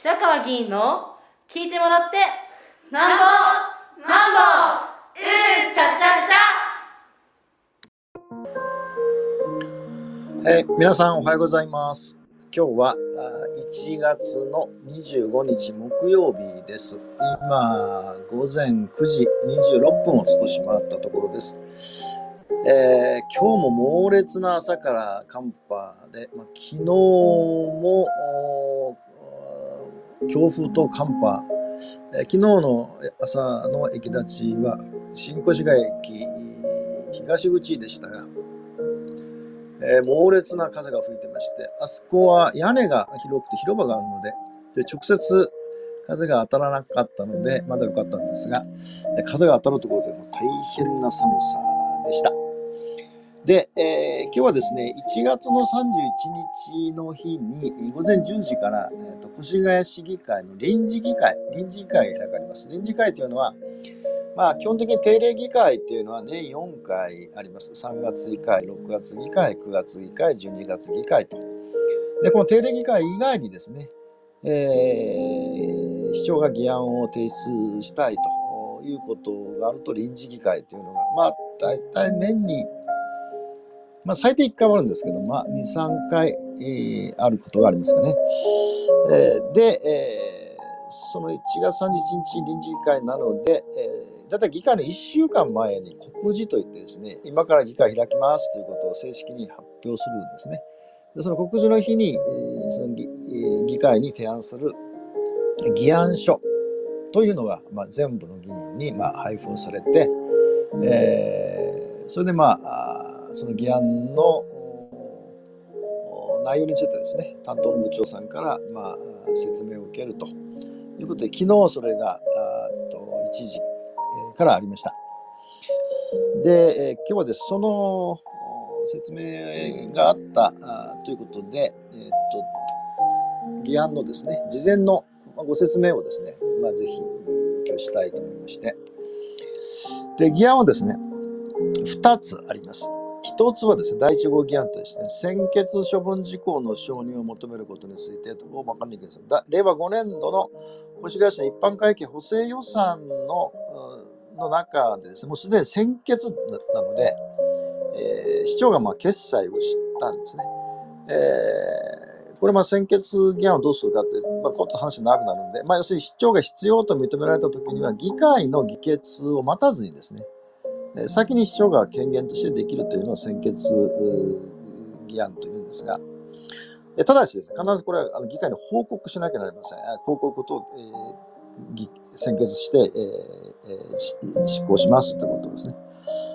白川議員の聞いてもらってなんぼなんぼうんちゃちゃちゃ。え皆さんおはようございます。今日は1月の25日木曜日です。今午前9時26分を少し回ったところです。えー、今日も猛烈な朝から寒波で、まあ、昨日も強風と寒波、え、昨日の朝の駅立ちは新越谷駅東口でしたが、えー、猛烈な風が吹いてましてあそこは屋根が広くて広場があるのでで直接風が当たらなかったのでまだ良かったんですが風が当たるところでも大変な寒さでした。で、えー、今日はですね、1月の31日の日に、午前10時から、えーと、越谷市議会の臨時議会、臨時議会が開かれます。臨時議会というのは、まあ、基本的に定例議会っていうのは年4回あります。3月議会、6月議会、9月議会、12月議会と。で、この定例議会以外にですね、えー、市長が議案を提出したいということがあると臨時議会というのが、まあ、大体年にまあ、最低1回はあるんですけど、まあ、2、3回、えー、あることがありますかね。えー、で、えー、その1月31日臨時議会なので、えー、だいたい議会の1週間前に告示といってですね、今から議会開きますということを正式に発表するんですね。でその告示の日に、えー、その議議会に提案する議案書というのが、まあ、全部の議員に、まあ、配布をされて、えー、それでまあその議案の内容についてですね、担当の部長さんから、まあ、説明を受けるということで、昨日それがあと1時からありました。で、え今日はです、その説明があったということで、えー、っと議案のですね、事前のご説明をですね、まあ、ぜひ今日したいと思いまして、で、議案はですね、2つあります。一つはですね、第一号議案としてね、先決処分事項の承認を求めることについてを分かりにくいです。令和5年度の越谷市の一般会計補正予算のの中でですね、もうすでに先決なので、えー、市長がまあ決裁をしたんですね。えー、これまあ先決議案をどうするかって、まあ、こっと話長くなるんで、まあ、要するに市長が必要と認められたときには、議会の議決を待たずにですね、先に市長が権限としてできるというのを先決議案というんですが、ただしですね、必ずこれは議会に報告しなきゃなりません。報告と、えー、先決して、えー、執行しますということですね。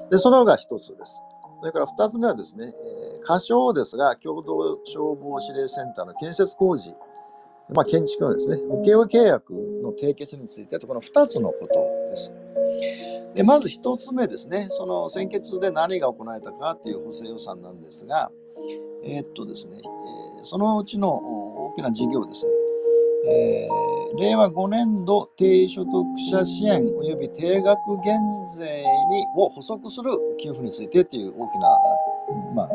で、そのが一つです。それから二つ目はですね、えー、仮称ですが、共同消防指令センターの建設工事、まあ、建築のですね、請負契約の締結についてと、この二つのことです。でまず1つ目ですね、その先決で何が行われたかっていう補正予算なんですが、えー、っとですね、え、そのうちの大きな事業ですね、えー、令和5年度低所得者支援及び定額減税にを補足する給付についてという大きな、まあ、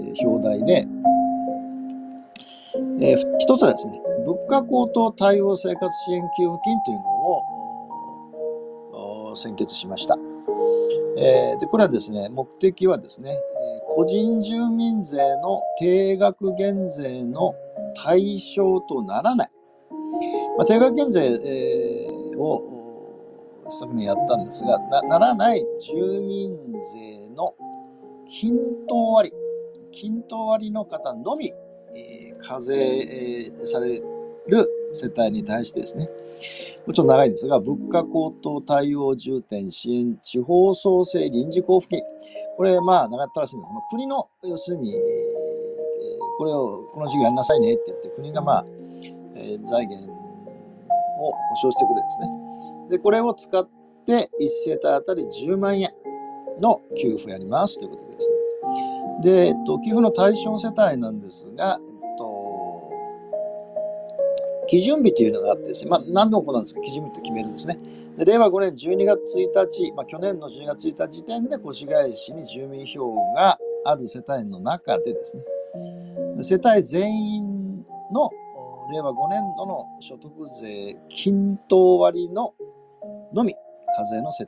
え表題で、えー、一つはですね、物価高騰対応生活支援給付金というのを先決しました。えー、でこれはですね、目的はですね、えー、個人住民税の定額減税の対象とならない。まあ、定額減税、えー、を昨年やったんですがな、ならない住民税の均等割、均等割の方のみ、えー、課税、え、される世帯に対してですね、もちょっと長いですが、物価高騰対応重点支援地方創生臨時交付金。これ、まあ、長ったらしいんですが、国の、要するに、これを、この事業やりなさいねって言って、国が、まあ、えー、財源を保証してくれですね。で、これを使って、1世帯あたり10万円の給付やりますということでですね。で、えっと、給付の対象世帯なんですが、基準日というのがあってですね、まあ、何の行うんですか、基準日って決めるんですね。で令和5年12月1日、まあ、去年の12月1日時点で越谷市に住民票がある世帯の中でですね、世帯全員のお令和5年度の所得税均等割ののみ課税の世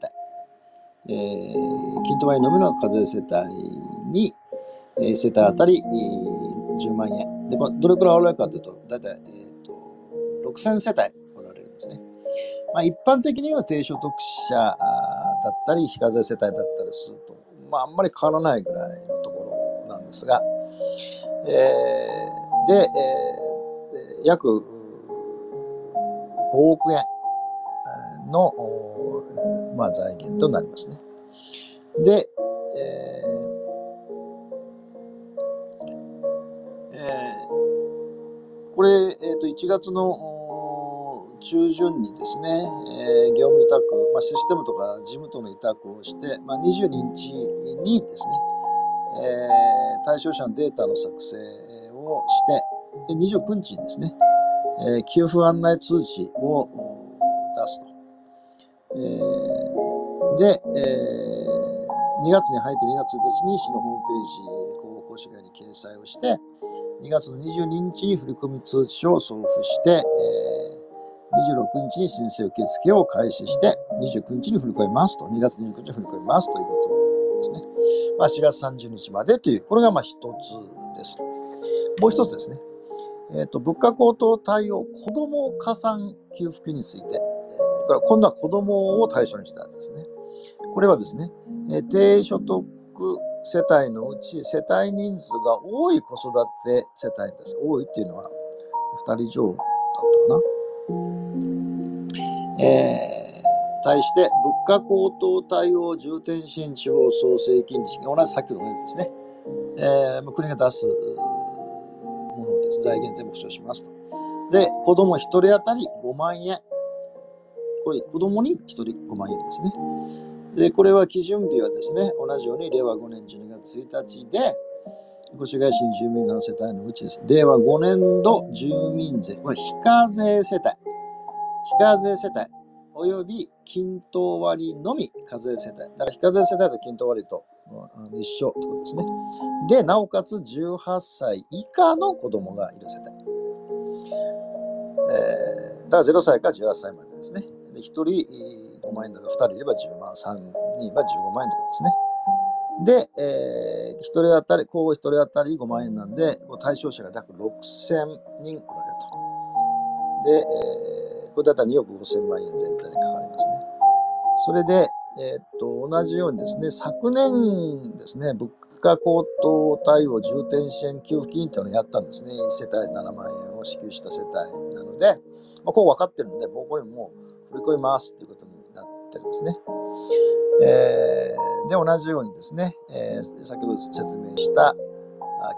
帯、えー、均等割のみの課税世帯に、えー世帯当たり、えー10万円。で、これどれくらいおられるかというと、だいたい、えー、と6000世帯おられるんですね。まあ、一般的には低所得者だったり、非課税世帯だったりすると、まあ、あんまり変わらないぐらいのところなんですが、えーで、えー約5億円の、まあ、財源となりますね。で、えーえこれ、えー、と1月の中旬にですね、えー業務委託、まあ、システムとか事務との委託をして、まあ、22日にですね、えー対象者のデータの作成をして、で29日にですね、えー給付案内通知を出すと。えーで、え2月に入って2月1日に市のホームページ、広報講師会に掲載をして、2月の22日に振込通知書を送付して、えー26日に申請受付を開始して、29日に振り込みますと、2月29日に振り込みますということですね。まあ、4月30日までという、これがまあ一つです。もう一つですね。えっ、と、物価高騰対応子ども加算給付金について、えーこれは今度は子どもを対象にしたやつですね。これはですね、えー低所得世帯のうち世帯人数が多い子育て世帯です。多いっていうのは2人以上だったかな。えー対して物価高騰対応重点支援地方創生金利同じさっきの同じですね。えー国が出すものです。財源全部保証しますと。で、子供1人当たり5万円。これ、子供に1人5万円ですね。で、これは基準日はですね、同じように令和5年12月1日で、越谷市に住民の世帯のうちです。令和5年度住民税、これ非課税世帯。非課税世帯および均等割のみ課税世帯。だから非課税世帯と均等割と一緒ってことですね。で、なおかつ18歳以下の子供がいる世帯。えーだから0歳から18歳までですね。で1人5万円だから2人いれば10万、3人いれば15万円とかですね。で、えー、1人当たり、交互1人当たり5万円なんで、対象者が約6000人おられると。で、えー、これだったら2億5000万円全体にかかりますね。それで、えーっと、同じようにですね、昨年ですね、物価高騰対応重点支援給付金というのをやったんですね。世帯7万円を支給した世帯なので、まあ、こう分かってるので、もうこれもう振り込みますということになってるんですね。えーで、同じようにですね、えー先ほど説明した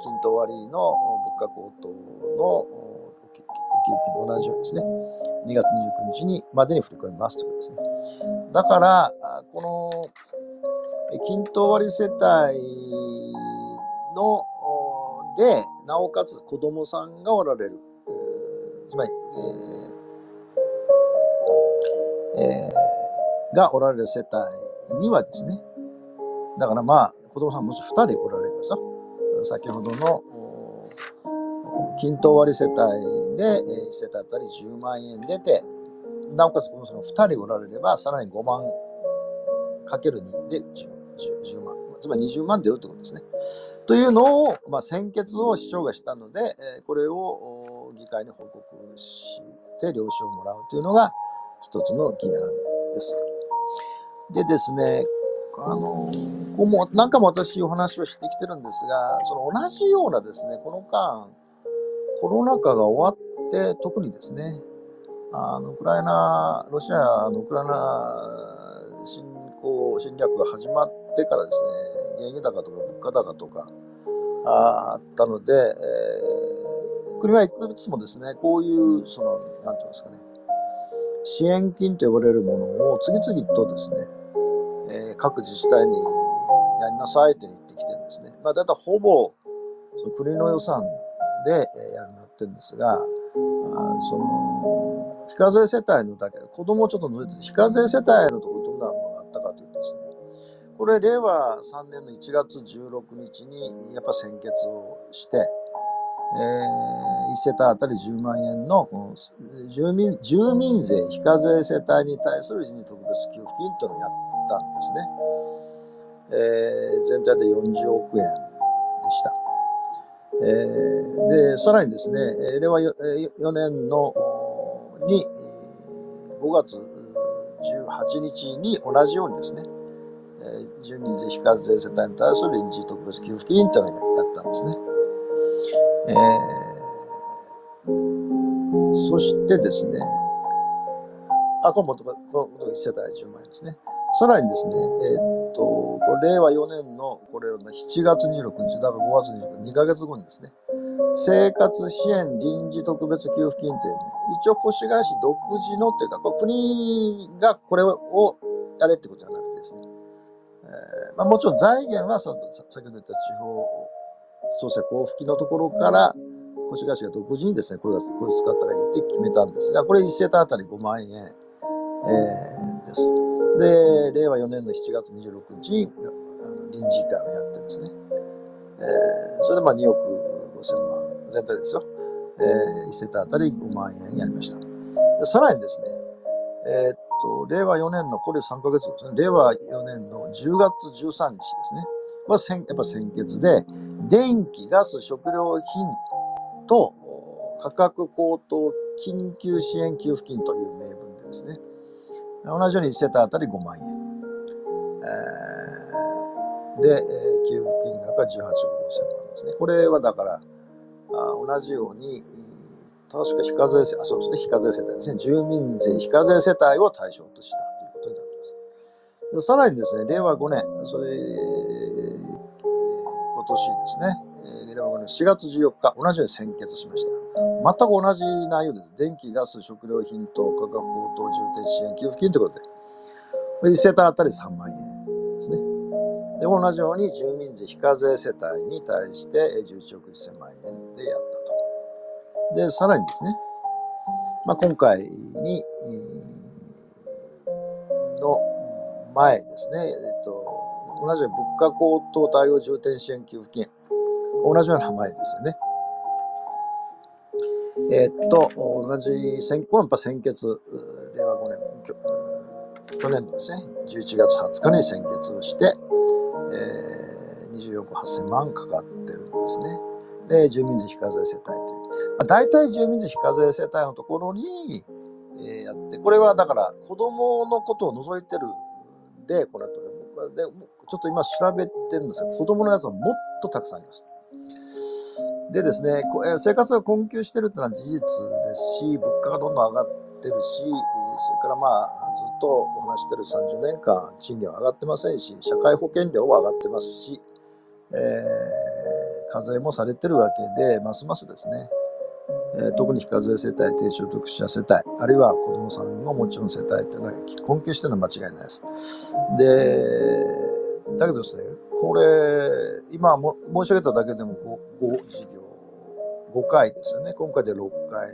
均等割の物価高騰の給付金と同じようにですね、2月29日にまでに振り込みますということですね。だから、この均等割世帯ので、なおかつ子供さんがおられる、えーつまり、えーえーがおられる世帯にはですね、だからまあ、子供さんもし2人おられればさ、先ほどの均等割世帯で、えー、世帯当たり10万円出て、なおかつ子供さんが2人おられれば、さらに5万かける2で 10, 10, 10万。つまり20万出るってことですね。というのを、まあ、先決を市長がしたので、えこれを議会に報告して了承をもらうというのが一つの議案です。でですね、あのこうも何回も私お話をしてきてるんですが、その同じようなですね、この間、コロナ禍が終わって、特にですね、あのウクライナ、ロシアのウクライナ侵攻、侵略が始まってからですね、原油高とか物価高とかああったので、えー国はいくつもですね、こういう、その、なんていうんですかね、支援金と呼ばれるものを次々とですね、えー各自治体にやりなさいって言ってきてるんですね。まあ、だいたいほぼその国の予算で、やるようになってるんですが、あその非課税世帯のだけ、子供をちょっと除いて、非課税世帯のところどんなものがあったかというとですね、これ、令和3年の1月16日にやっぱ先決をして、えー、1世帯当たり10万円のこの住民住民税非課税世帯に対する臨時特別給付金というのをやったんですね。えー、全体で40億円でした。えー、でさらにですね、令和 4, 年のに5月18日に同じようにですね、えー、住民税非課税世帯に対する臨時特別給付金というのをやったんですね。えー、そしてですね、あ、このことこのこと1世帯10万円ですね。さらにですね、えー、っと、これ令和4年のこれを、ね、7月26日、だから5月26日、2ヶ月後にですね、生活支援臨時特別給付金っていう、ね、一応越谷市独自のっていうか、これ国がこれをやれってことじゃなくてですね、えーまあ、もちろん財源はその先ほど言った地方創生交付金のところから越谷市が独自にですね、これがこれ使ったらいいって決めたんですが、これ1世帯あたり5万円、えー、です。で、令和4年の7月26日にあの臨時会をやってですね、えー、それでまあ2億5000万全体ですよ、えー、1世帯あたり5万円やりました。でさらにですね、えー、っと、令和4年の、これ3ヶ月後ですね、令和4年の10月13日ですね、はやっぱ先決で、電気、ガス、食料品と価格高騰緊急支援給付金という名分でですね、同じように1世帯あたり5万円。えー、で、えー、給付金額は18億5000万ですね。これはだから、あ同じように、確か非課税世帯、そうですね、非課税世帯ですね。住民税非課税世帯を対象としたということになります。でさらにですね、令和5年、それ、年ですね、令和5年4月14日、同じように先決しました。全く同じ内容です。電気、ガス、食料品等価格高騰重点支援給付金ということで、これ1世帯あたり3万円ですね。で、同じように住民税非課税世帯に対して11億1000万円でやったと。で、さらにですね、まあ、今回に、の前ですね、えっと、同じように物価高騰対応重点支援給付金、同じような名前ですよね。えー、っと、同じ先、これやっぱ先決、令和5年、去年のですね、11月20日に先決をして、えー、24億8000万かかってるんですね。で、住民税非課税世帯という。まあ、大体住民税非課税世帯のところに、えー、やって、これはだから子供のことを除いてるんで、これとで、ちょっと今調べてるんですが、子供のやつはもっとたくさんあります。でですね、生活が困窮してるっていうのは事実ですし、物価がどんどん上がってるし、それからまあ、ずっとお話してる30年間、賃金は上がってませんし、社会保険料は上がってますし、えー、課税もされてるわけで、ますますですね、えー、特に非課税世帯、低所得者世帯、あるいは子どもさんのもちろん世帯というのは困窮してるのは間違いないです。で、だけどですね、これ、今も申し上げただけでも 5, 5事業、5回ですよね。今回で6回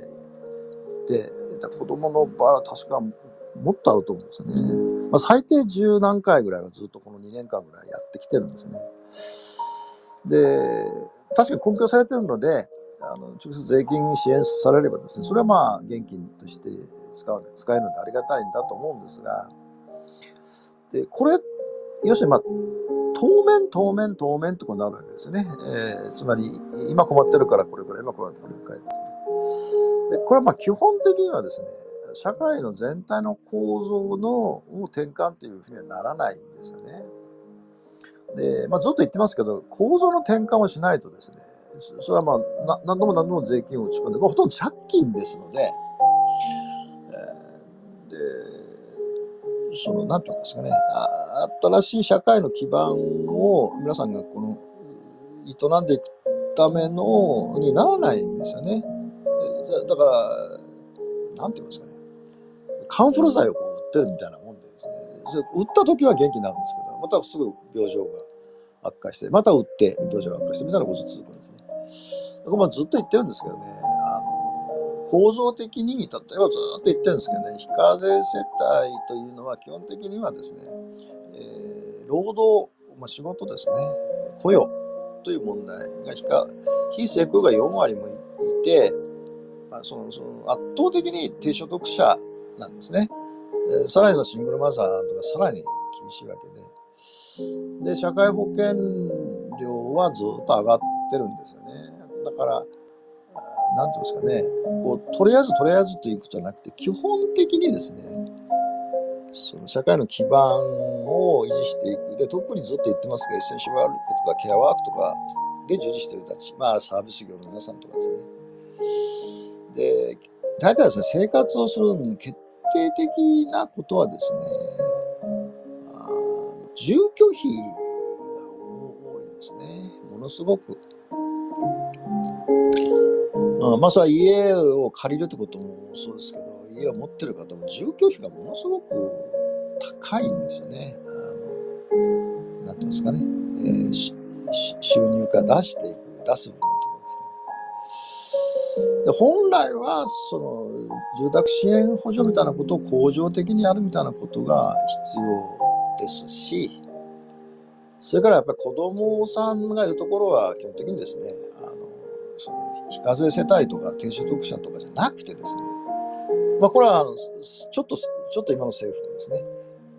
で、子供の場合は確かもっとあると思うんですよね。まあ、最低10何回ぐらいはずっとこの2年間ぐらいやってきてるんですね。で、確かに根拠されてるので、あの直接税金支援されればですね、それはまあ現金として使う使えるのでありがたいんだと思うんですが、で、これっ、要するにまあ、当面、当面、当面とかなるわけですね。えー、つまり、今困ってるからこれくらい、今これくらいですね。でこれはまあ基本的にはですね、社会の全体の構造の転換というふうにはならないんですよね。で、まあ、ずっと言ってますけど、構造の転換をしないとですね、それはまあ何度も何度も税金を打ち込んで、これほとんど借金ですので、その、なんていうんですかね、新しい社会の基盤を皆さんがこの、営んでいくための、にならないんですよね。だから、なんて言いますかね、カンフル剤をこう売ってるみたいなもんでですね、売った時は元気になるんですけど、またすぐ病状が悪化して、また売って病状が悪化してみたいなこと続くんですね。僕もずっと言ってるんですけどね、構造的に、例えばずっと言ってるんですけどね、非課税世帯というのは基本的にはですね、えー、労働、まあ、仕事ですね、雇用、という問題が非正規が4割もいて、まあ、そのその圧倒的に低所得者なんですね。さらにのシングルマザーとかさらに厳しいわけで。で、社会保険料はずっと上がってるんですよね。だから、なんていうんですかね、こう、とりあえずとりあえずということじゃなくて、基本的にですね、その社会の基盤を維持していく。で、特にずっと言ってますが、エッセンシャルワークとかケアワークとかで従事してる人たち、まあサービス業の皆さんとかですね。で、大体ですね、生活をするのに決定的なことはですね、あ住居費が多いんですね。ものすごく。あまあ、それは家を借りるってこともそうですけど、家を持ってる方も住居費がものすごく高いんですよね。あのなんていうんですかね、えー、収入から出していく、出す部分のとこですね。で本来はその住宅支援補助みたいなことを恒常的にやるみたいなことが必要ですし、それからやっぱり子供さんがいるところは基本的にですね、非課税世帯とか低所得者とかじゃなくてですね、まあ、これはちょっと、ちょっと今の政府がですね、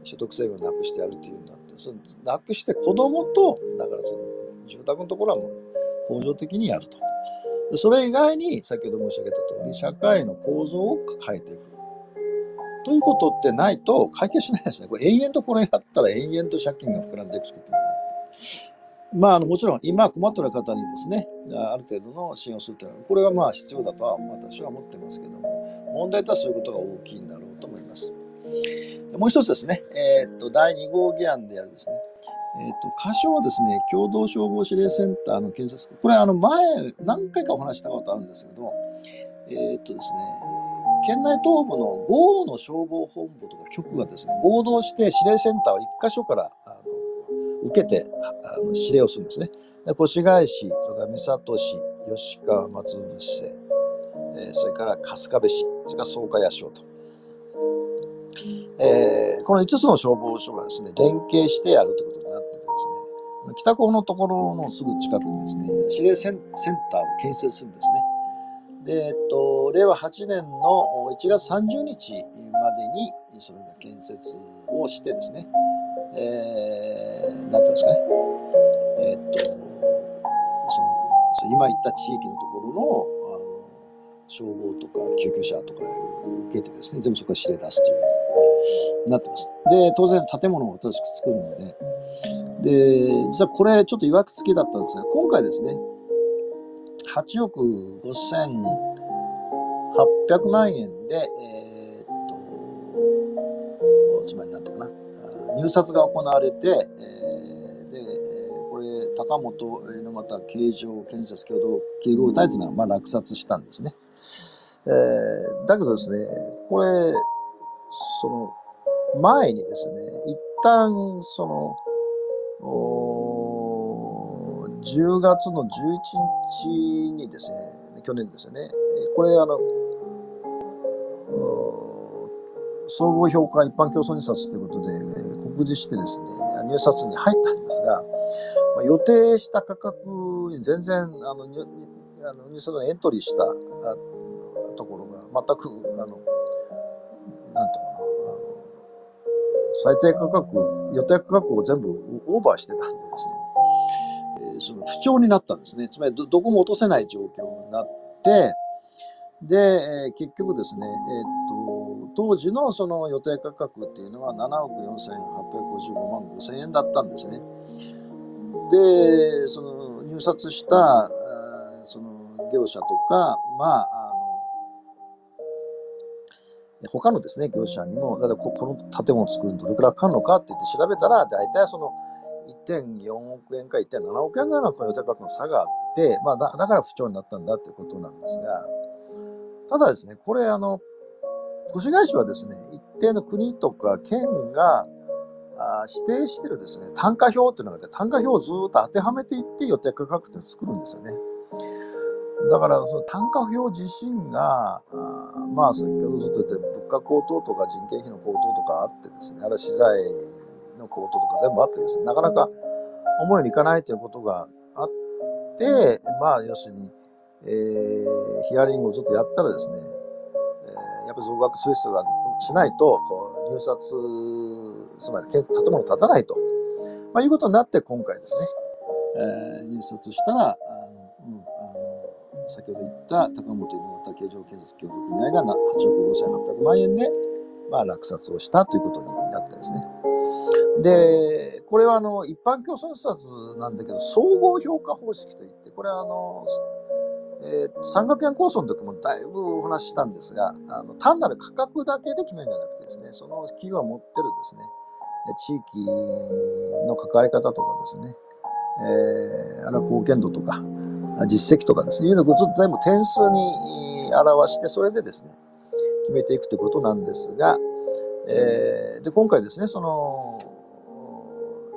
所得制限をなくしてやるっていうのなって、そのなくして子供と、だからその住宅のところはもう恒常的にやると。それ以外に、先ほど申し上げた通り、社会の構造を変えていく。ということってないと解決しないですね。これ延々とこれやったら延々と借金が膨らんでいくことになって。まあ、あのもちろん今困ってる方にですね、ある程度の支援をするというのは、これはまあ必要だとは私は思ってますけども、問題とはそういうことが大きいんだろうと思います。もう一つですね、えー、っと第2号議案であるですね、えー、っと箇所はですね、共同消防指令センターの建設、これあの前、何回かお話したことあるんですけど、えー、っとですね、県内東部の豪の消防本部とか局がですね、合同して指令センターを1箇所からあの受けて指令をするんですね。で越谷市とか三郷市、吉川松伏市、えー、それから春日部市、それから草加谷町と。えー、この5つの消防署がですね、連携してやるということになっててですね、北港のところのすぐ近くにですね、指令センターを建設するんですね。で、えっと、令和8年の1月30日までにそれが建設をしてですね、えー、なんていうんですかね、えー、っと、その、今言った地域のところの、あの消防とか救急車とか受けてですね、全部そこから指令出すという、なってます。で、当然建物も新しく作るので、で、実はこれちょっといわくつきだったんですが、今回ですね、8億5800万円で、えー、っと、つまりなんていうかな、入札が行われて、えー、で、これ、高本猪俣形状建設共同企業体というのは、まあ、落札したんですね。えー、だけどですね、これ、その前にですね、一旦、その、10月の11日にですね、去年ですよね、これ、あの、総合評価一般競争入札ということで、えー、告示してですね、入札に入ったんですが、まあ、予定した価格に全然あの入あの入札にエントリーしたところが全く、あの、なんていうかな、あの最低価格、予定価格を全部オーバーしてたんでですね、えー、その不調になったんですね。つまりどこも落とせない状況になって、で、えー、結局ですね、えー、っと、当時のその予定価格っていうのは7億4855万5千円だったんですね。で、その入札したその業者とか、まあ、あの他のですね、業者にも、だここの建物を作るのどれくらいかかるのかって言って調べたら、大体その1.4億円か1.7億円ぐらいの予定価格の差があって、まあだ、だから不調になったんだっていうことなんですが、ただですね、これ、あの、越谷市はですね、一定の国とか県があ指定してるですね、単価表っていうのがあって、単価表をずっと当てはめていって予定価格っていうのを作るんですよね。だから、その単価表自身が、あまあ、先ほどずっと言って、物価高騰とか人件費の高騰とかあってですね、あるいは資材の高騰とか全部あってですね、なかなか思うようにいかないということがあって、まあ、要するに、えー、ヒアリングをずっとやったらですね、やっぱ増額する人がしないと、こう入札、つまり建物建たないと、まあ、いうことになって、今回ですね、えー、入札したら、あのうん、あの先ほど言った高本猪俣形状建設協同組合が8億5800万円で、まあ、落札をしたということになったんですね。で、これはあの一般競争札なんだけど、総合評価方式といって、これはあの、えー、三角円構想の時もだいぶお話ししたんですが、あの単なる価格だけで決めるんじゃなくてですね、その企業が持ってるですね、地域の関わり方とかですね、えー、あるいは貢献度とか、実績とかですね、いうのをずっと全部点数に表して、それでですね、決めていくということなんですが、えー、で今回ですね、その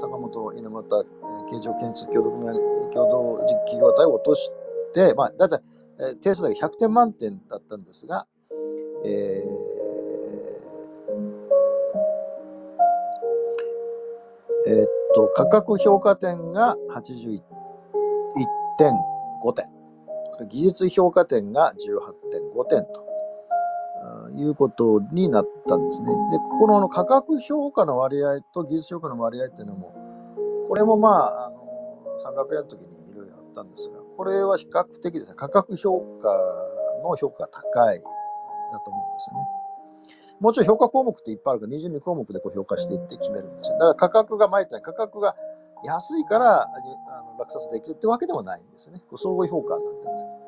高本猪俣経常建設協同組合共同企業体を落として、まあ、だいたい点数だけ100点満点だったんですが、えー、え、っと価格評価点が81.5点、技術評価点が18.5点と。いうことになったんですね。で、ここの価格評価の割合と技術評価の割合っていうのも、これもまあ、あの三角屋の時にいろいろあったんですが、これは比較的ですね、価格評価の評価が高いだと思うんですよね。もちろん評価項目っていっぱいあるから22項目でこう評価していって決めるんですよ。だから価格が前言った価格が安いからあの落札できるってわけでもないんですね。こう相互評価になってるんですよ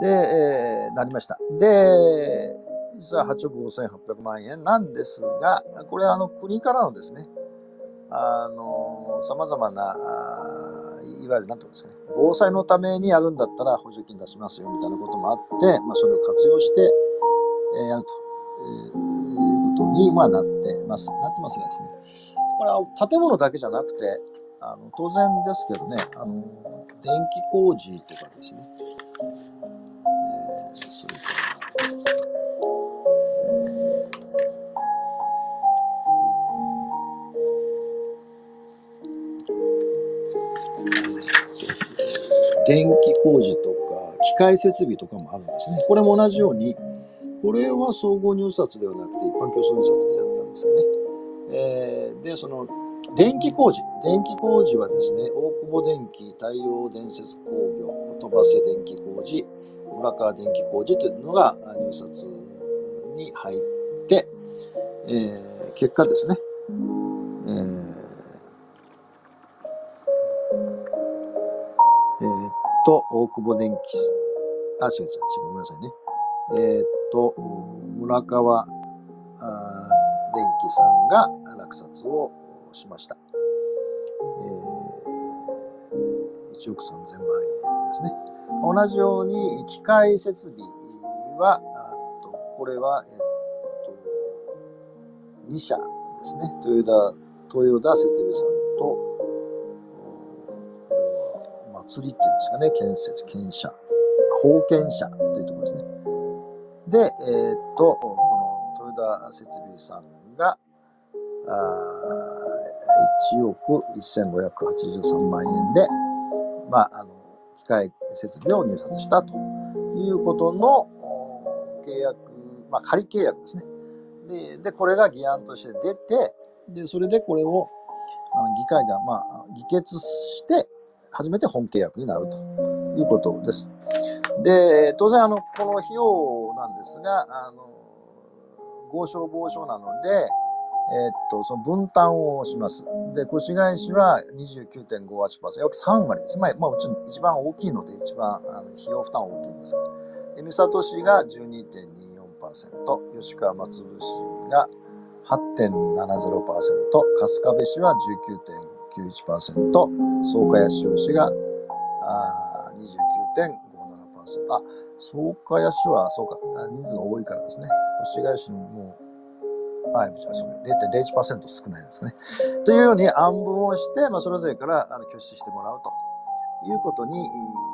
で、えー、なりました。で、実は8億5800万円なんですが、これはあの国からのですね、あの、様々な、いわゆる何て言うんですかね、防災のためにやるんだったら補助金出しますよみたいなこともあって、まあ、それを活用して、え、やると、え、いうことに、ま、なってます。なってますがですね、これは建物だけじゃなくて、あの当然ですけどね、あの電気工事とかですね、えー、それから、電気工事とか機械設備とかもあるんですね。これも同じように、これは総合入札ではなくて一般競争入札でやったんですよね。えー、で、その電気工事。電気工事はですね、大久保電機、太陽電設工業、飛ばせ電気工事、村川電気工事というのが入札に入って、えー、結果ですね、と、大久保電機、あ、違う違う、違う、ごめんなさいね。えー、っと、村川電機さんが落札をしました。えー、1億3000万円ですね。同じように、機械設備は、とこれは、えっと、2社ですね。豊田、豊田設備さんと、祭りっていうんですかね、建設、建社、封建社っていうところですね。で、えー、っと、この豊田設備さんが、1億1583万円で、まあ、あの、機械設備を入札したということの契約、まあ、仮契約ですね。で、でこれが議案として出て、で、それでこれを、あの議会が、まあ、議決して、初めて本契約になるということです。で、当然、あの、この費用なんですが、あの、合商防証なので、えー、っと、その分担をします。で、越谷市は29.58%、約3割です。まあ、まあ、もち一番大きいので、一番あの費用負担大きいんですが。で、三郷市が12.24%、吉川松伏市が8.70%、春日部市は19.5%、91%、草加谷市があ29.57%。あ、草加谷市は、そうか、人数が多いからですね。越谷市も、はい、それ0.01%少ないですかね。というように暗分をして、まあ、それぞれからあの挙出してもらうということに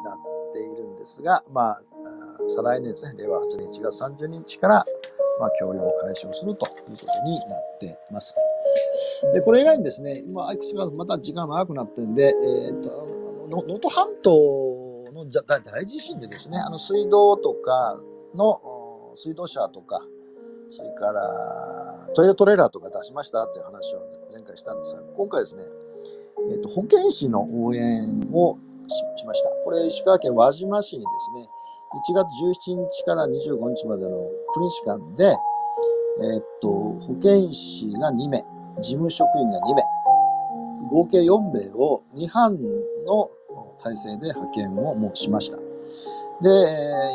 なっているんですが、まあ、再来年ですね、令和8年1月30日から、まあ、教養を解消するということになっています。で、これ以外にですね、今、いくつかまた時間が長くなってるんで、えー、と、能登半島の大地震でですね、あの水道とかの水道車とか、それからトイレトレーラーとか出しましたっていう話を前回したんですが、今回ですね、えーと保健師の応援をしました。これ、石川県輪島市にですね、1月17日から25日までの9日間で、えっと、保健師が2名、事務職員が2名、合計4名を2班の体制で派遣をもうしました。で、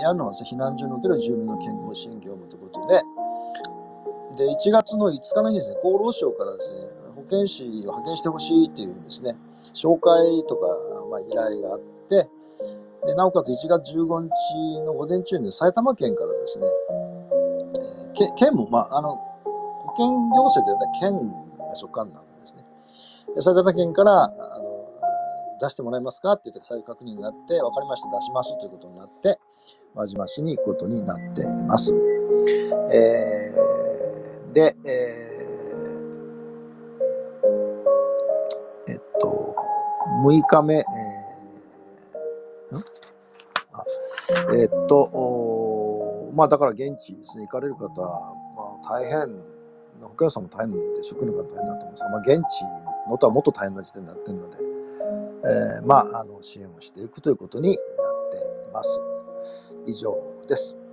やるのは避難所における住民の健康支援業務ということで、で、1月の5日の日ですね、厚労省からですね、保健師を派遣してほしいっていうですね、紹介とか、まあ、依頼があって、でなおかつ1月15日の午前中に埼玉県からですね、えー県も、まあ、あの保険行政で言ったら県所管なんですね。で埼玉県からあの出してもらえますか？って言って再確認があって、分かりました、出しますということになって、輪島市に行くことになっています。えーで、えーえっと、6日目、えーん？あえっと、まあだから現地ですね、行かれる方は、まあ大変、保健師さんも大変で、職員の方大変だと思うんですが、まあ現地のとはもっと大変な時点になっているので、えーまあ、あの支援をしていくということになっています。以上です。